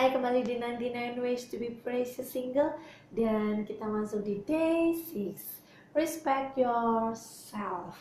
Hai kembali di 99 Ways to be Praised Single. Dan kita masuk di day 6 Respect yourself.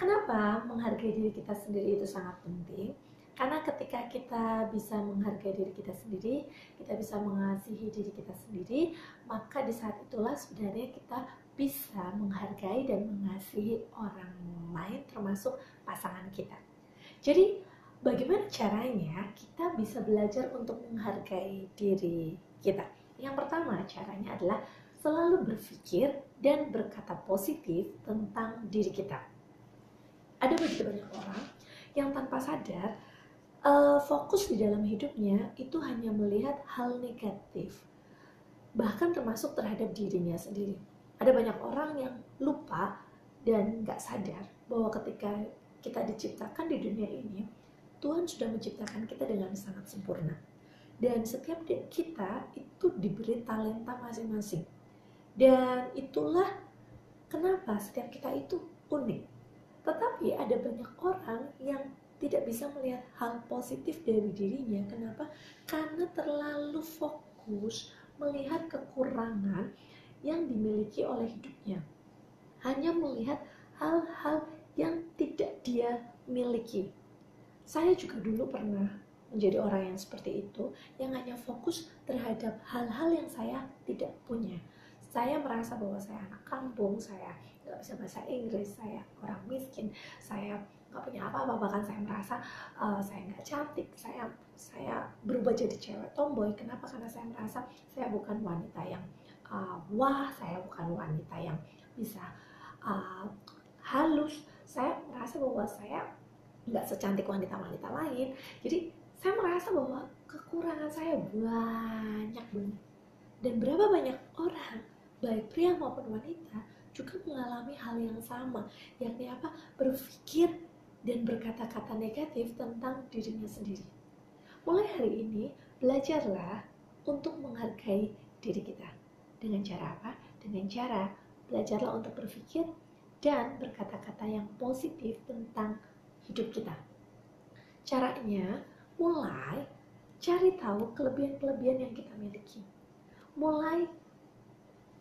Kenapa menghargai diri kita sendiri itu sangat penting? Karena ketika kita bisa menghargai diri kita sendiri Kita bisa mengasihi diri kita sendiri Maka di saat itulah sebenarnya kita bisa menghargai dan mengasihi orang lain termasuk pasangan kita. Jadi bagaimana caranya kita bisa belajar untuk menghargai diri kita? Yang pertama caranya adalah selalu berpikir dan berkata positif tentang diri kita. Ada begitu banyak orang yang tanpa sadar uh, fokus di dalam hidupnya itu hanya melihat hal negatif, bahkan termasuk terhadap dirinya sendiri. Ada banyak orang yang lupa dan nggak sadar bahwa ketika kita diciptakan di dunia ini, Tuhan sudah menciptakan kita dengan sangat sempurna. Dan setiap kita itu diberi talenta masing-masing. Dan itulah kenapa setiap kita itu unik. Tetapi ada banyak orang yang tidak bisa melihat hal positif dari dirinya. Kenapa? Karena terlalu fokus melihat kekurangan yang dimiliki oleh hidupnya. Hanya melihat hal-hal yang tidak dia miliki. Saya juga dulu pernah menjadi orang yang seperti itu, yang hanya fokus terhadap hal-hal yang saya tidak punya. Saya merasa bahwa saya anak kampung, saya nggak bisa bahasa Inggris, saya orang miskin, saya nggak punya apa-apa, bahkan saya merasa uh, saya nggak cantik, saya saya berubah jadi cewek tomboy. Kenapa? Karena saya merasa saya bukan wanita yang uh, wah, saya bukan wanita yang bisa uh, halus. Saya merasa bahwa saya nggak secantik wanita-wanita lain. Jadi saya merasa bahwa kekurangan saya banyak banget. Dan berapa banyak orang baik pria maupun wanita juga mengalami hal yang sama. Yakni apa? Berpikir dan berkata-kata negatif tentang dirinya sendiri. Mulai hari ini belajarlah untuk menghargai diri kita. Dengan cara apa? Dengan cara belajarlah untuk berpikir dan berkata-kata yang positif tentang hidup kita. Caranya mulai cari tahu kelebihan-kelebihan yang kita miliki. Mulai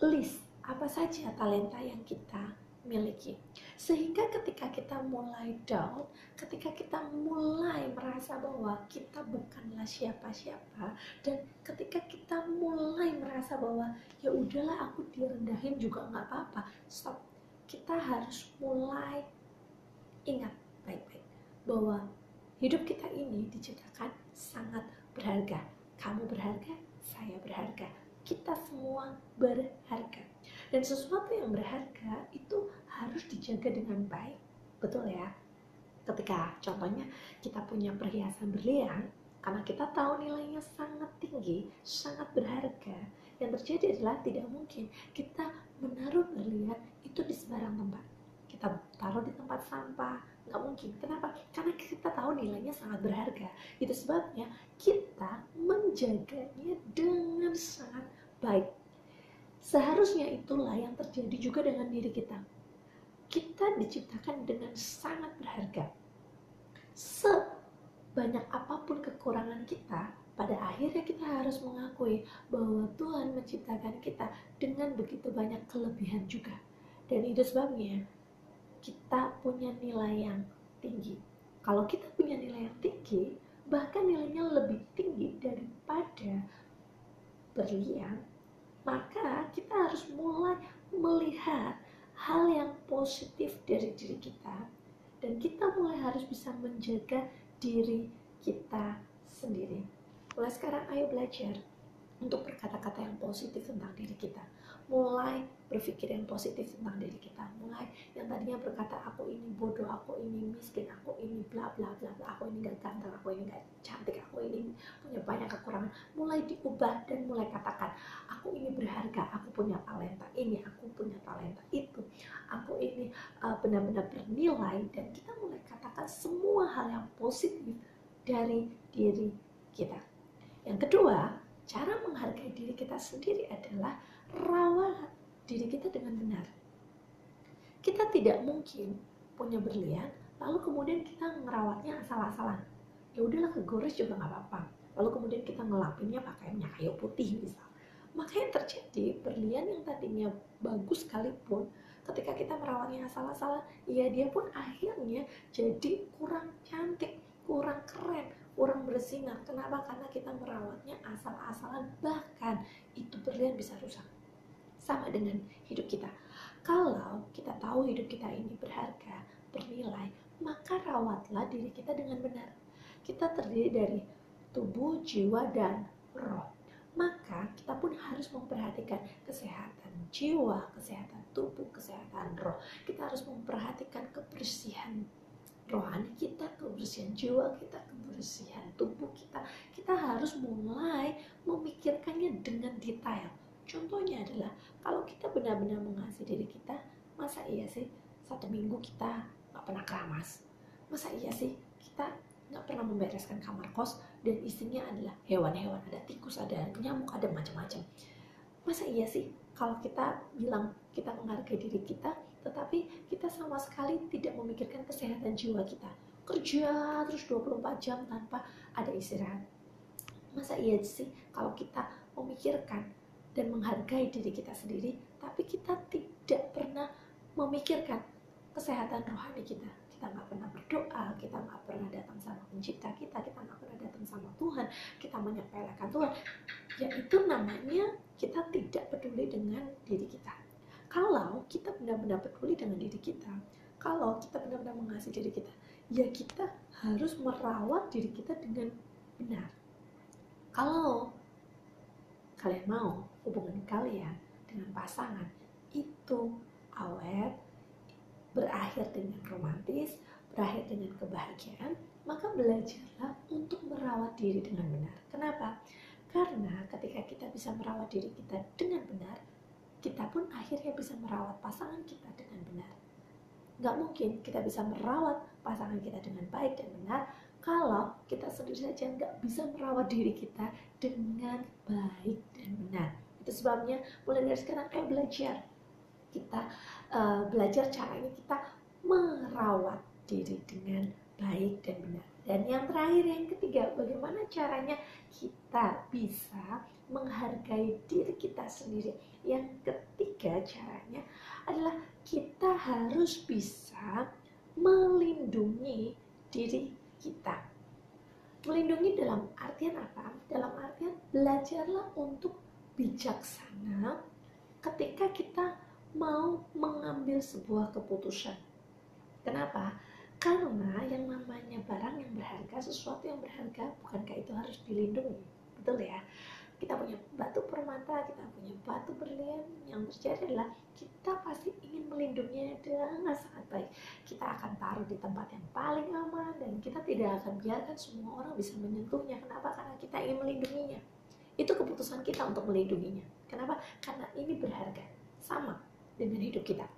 list apa saja talenta yang kita miliki. Sehingga ketika kita mulai down, ketika kita mulai merasa bahwa kita bukanlah siapa-siapa dan ketika kita mulai merasa bahwa ya udahlah aku direndahin juga nggak apa-apa. Stop. Kita harus mulai ingat baik-baik bahwa hidup kita ini diciptakan sangat berharga. Kamu berharga, saya berharga, kita semua berharga. Dan sesuatu yang berharga itu harus dijaga dengan baik. Betul ya? Ketika contohnya kita punya perhiasan berlian, karena kita tahu nilainya sangat tinggi, sangat berharga, yang terjadi adalah tidak mungkin kita menaruh berlian itu di sembarang tempat. Kita taruh di tempat sampah, nggak mungkin. Kenapa? Karena kita tahu nilainya sangat berharga. Itu sebabnya kita menjaganya dengan sangat baik. Seharusnya itulah yang terjadi juga dengan diri kita. Kita diciptakan dengan sangat berharga. Sebanyak apa pun kekurangan kita pada akhirnya kita harus mengakui bahwa Tuhan menciptakan kita dengan begitu banyak kelebihan juga. Dan itu sebabnya kita punya nilai yang tinggi. Kalau kita punya nilai yang tinggi, bahkan nilainya lebih tinggi daripada berlian, maka kita harus mulai melihat hal yang positif dari diri kita dan kita mulai harus bisa menjaga diri kita sendiri. Mulai sekarang ayo belajar untuk berkata-kata yang positif tentang diri kita mulai berpikir yang positif tentang diri kita mulai yang tadinya berkata aku ini bodoh aku ini miskin aku ini bla bla bla bla aku ini gak ganteng aku ini gak cantik aku ini punya banyak kekurangan mulai diubah dan mulai katakan aku ini berharga aku punya talenta ini aku punya talenta itu aku ini uh, benar-benar bernilai dan kita mulai katakan semua hal yang positif dari diri kita. Yang kedua cara menghargai diri kita sendiri adalah rawat diri kita dengan benar. Kita tidak mungkin punya berlian, lalu kemudian kita ngerawatnya asal-asalan. Ya udahlah kegores juga nggak apa-apa. lalu kemudian kita ngelapinnya pakai minyak kayu putih misal maka yang terjadi berlian yang tadinya bagus sekalipun ketika kita merawatnya asal-asalan ya dia pun akhirnya jadi kurang cantik kurang keren kurang bersinar kenapa karena kita merawatnya asal-asalan bahkan itu berlian bisa rusak sama dengan hidup kita kalau kita tahu hidup kita ini berharga bernilai maka rawatlah diri kita dengan benar kita terdiri dari tubuh, jiwa, dan roh. Maka kita pun harus memperhatikan kesehatan jiwa, kesehatan tubuh, kesehatan roh. Kita harus memperhatikan kebersihan rohani kita, kebersihan jiwa kita, kebersihan tubuh kita. Kita harus mulai memikirkannya dengan detail. Contohnya adalah kalau kita benar-benar mengasihi diri kita, masa iya sih satu minggu kita nggak pernah keramas? Masa iya sih kita nggak pernah membereskan kamar kos dan isinya adalah hewan-hewan ada tikus ada nyamuk ada macam-macam? Masa iya sih kalau kita bilang kita menghargai diri kita tetapi kita sama sekali tidak memikirkan kesehatan jiwa kita? Kerja terus 24 jam tanpa ada istirahat. Masa iya sih kalau kita memikirkan dan menghargai diri kita sendiri tapi kita tidak pernah memikirkan kesehatan rohani kita. Kita nggak pernah berdoa kita nggak pernah datang sama pencipta kita kita nggak pernah datang sama Tuhan kita menyepelekan Tuhan. Ya itu namanya kita tidak peduli dengan diri kita. Kalau kita benar-benar peduli dengan diri kita kalau kita benar-benar mengasihi diri kita ya kita harus merawat diri kita dengan benar. Kalau kalian mau hubungan kalian dengan pasangan itu awet berakhir dengan romantis, berakhir dengan kebahagiaan, maka belajarlah untuk merawat diri dengan benar. Kenapa? Karena ketika kita bisa merawat diri kita dengan benar, kita pun akhirnya bisa merawat pasangan kita dengan benar. Gak mungkin kita bisa merawat pasangan kita dengan baik dan benar kalau kita sendiri saja nggak bisa merawat diri kita dengan baik dan benar. Itu sebabnya mulai dari sekarang kayak belajar kita uh, belajar caranya kita merawat diri dengan baik dan benar. Dan yang terakhir yang ketiga, bagaimana caranya kita bisa menghargai diri kita sendiri. Yang ketiga caranya adalah kita harus bisa melindungi diri kita. Melindungi dalam artian apa? Dalam artian belajarlah untuk bijaksana ketika kita mau mengambil sebuah keputusan. Kenapa? Karena yang namanya barang yang berharga, sesuatu yang berharga, bukankah itu harus dilindungi? Betul ya? Kita punya batu permata, kita punya batu berlian, yang terjadi adalah kita pasti ingin melindunginya dengan sangat baik. Kita akan taruh di tempat yang paling aman dan kita tidak akan biarkan semua orang bisa menyentuhnya. Kenapa? Karena kita ingin melindunginya. Itu keputusan kita untuk melindunginya. Kenapa? Karena ini berharga. Sama dengan hidup kita.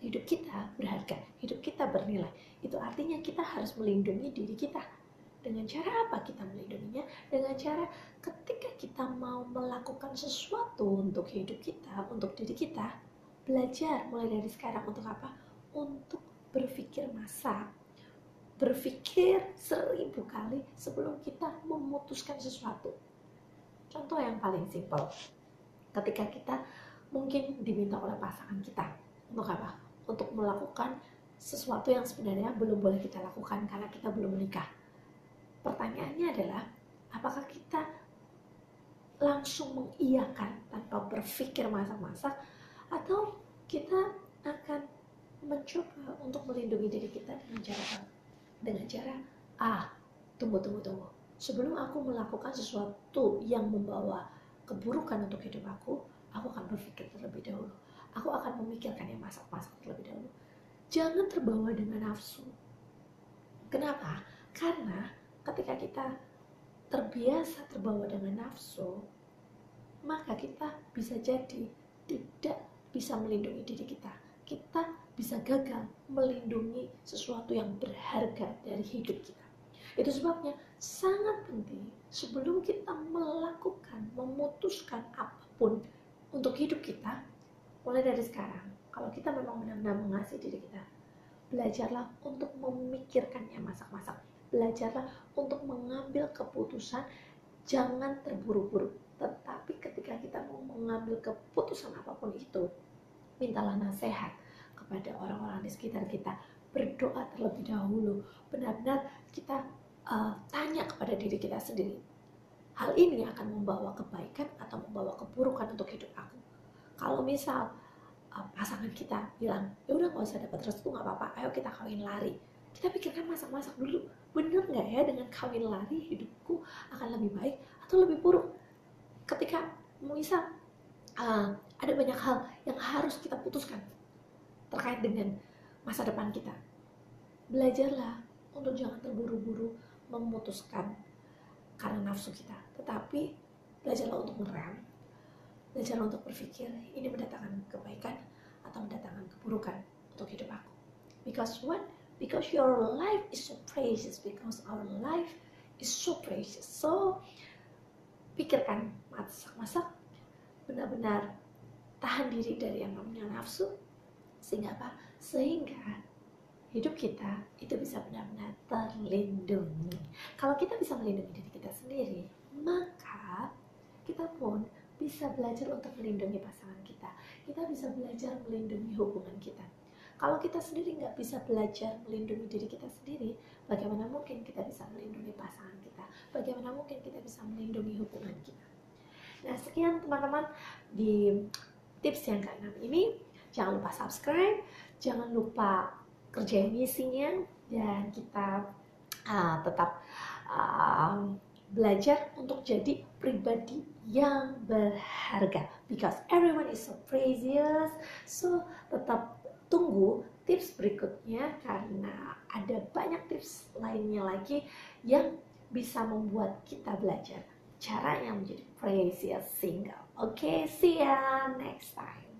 Hidup kita berharga, hidup kita bernilai. Itu artinya kita harus melindungi diri kita. Dengan cara apa kita melindunginya? Dengan cara ketika kita mau melakukan sesuatu untuk hidup kita, untuk diri kita, belajar mulai dari sekarang untuk apa? Untuk berpikir masa, berpikir seribu kali sebelum kita memutuskan sesuatu. Contoh yang paling simpel, ketika kita mungkin diminta oleh pasangan kita untuk apa? Untuk melakukan sesuatu yang sebenarnya belum boleh kita lakukan karena kita belum menikah. Pertanyaannya adalah, apakah kita langsung mengiyakan tanpa berpikir masak-masak atau kita akan mencoba untuk melindungi diri kita dengan cara dengan cara ah tunggu tunggu tunggu sebelum aku melakukan sesuatu yang membawa keburukan untuk hidup aku aku akan berpikir terlebih dahulu. Aku akan memikirkan yang masak-masak terlebih dahulu. Jangan terbawa dengan nafsu. Kenapa? Karena ketika kita terbiasa terbawa dengan nafsu, maka kita bisa jadi tidak bisa melindungi diri kita. Kita bisa gagal melindungi sesuatu yang berharga dari hidup kita. Itu sebabnya sangat penting sebelum kita melakukan, memutuskan apa pun untuk hidup kita mulai dari sekarang kalau kita memang benar-benar mengasihi diri kita belajarlah untuk memikirkannya masak-masak. Belajarlah untuk mengambil keputusan jangan terburu-buru. Tetapi ketika kita mau mengambil keputusan apa pun itu mintalah nasihat kepada orang-orang di sekitar kita. Berdoa terlebih dahulu. Benar-benar kita uh, tanya kepada diri kita sendiri hal ini akan membawa kebaikan atau membawa keburukan untuk hidup aku? Kalau misal uh, pasangan kita bilang ya udah nggak usah dapat restu nggak apa-apa ayo kita kawin lari. Kita pikirkan masak-masak dulu. Bener nggak ya dengan kawin lari hidupku akan lebih baik atau lebih buruk? Ketika misal uh, ada banyak hal yang harus kita putuskan terkait dengan masa depan kita belajarlah untuk jangan terburu-buru memutuskan karena nafsu kita. Tetapi belajarlah untuk merem belajarlah untuk berpikir ini mendatangkan kebaikan atau mendatangkan keburukan untuk hidup aku. Because what? Because your life is so precious because our life is so precious. So pikirkan masak-masak benar-benar tahan diri dari yang namanya nafsu. Sehingga apa? Sehingga hidup kita itu bisa benar-benar terlindungi. Kalau kita bisa melindungi diri kita sendiri, maka kita pun bisa belajar untuk melindungi pasangan kita. Kita bisa belajar melindungi hubungan kita. Kalau kita sendiri nggak bisa belajar melindungi diri kita sendiri, bagaimana mungkin kita bisa melindungi pasangan kita? Bagaimana mungkin kita bisa melindungi hubungan kita? Nah, sekian teman-teman di tips yang keenam ini. Jangan lupa subscribe, jangan lupa kerjain misinya dan kita uh, tetap uh, belajar untuk jadi pribadi yang berharga. Because everyone is so precious. So tetap tunggu tips berikutnya karena ada banyak tips lainnya lagi yang bisa membuat kita belajar. Cara yang menjadi precious single. Oke okay, see ya next time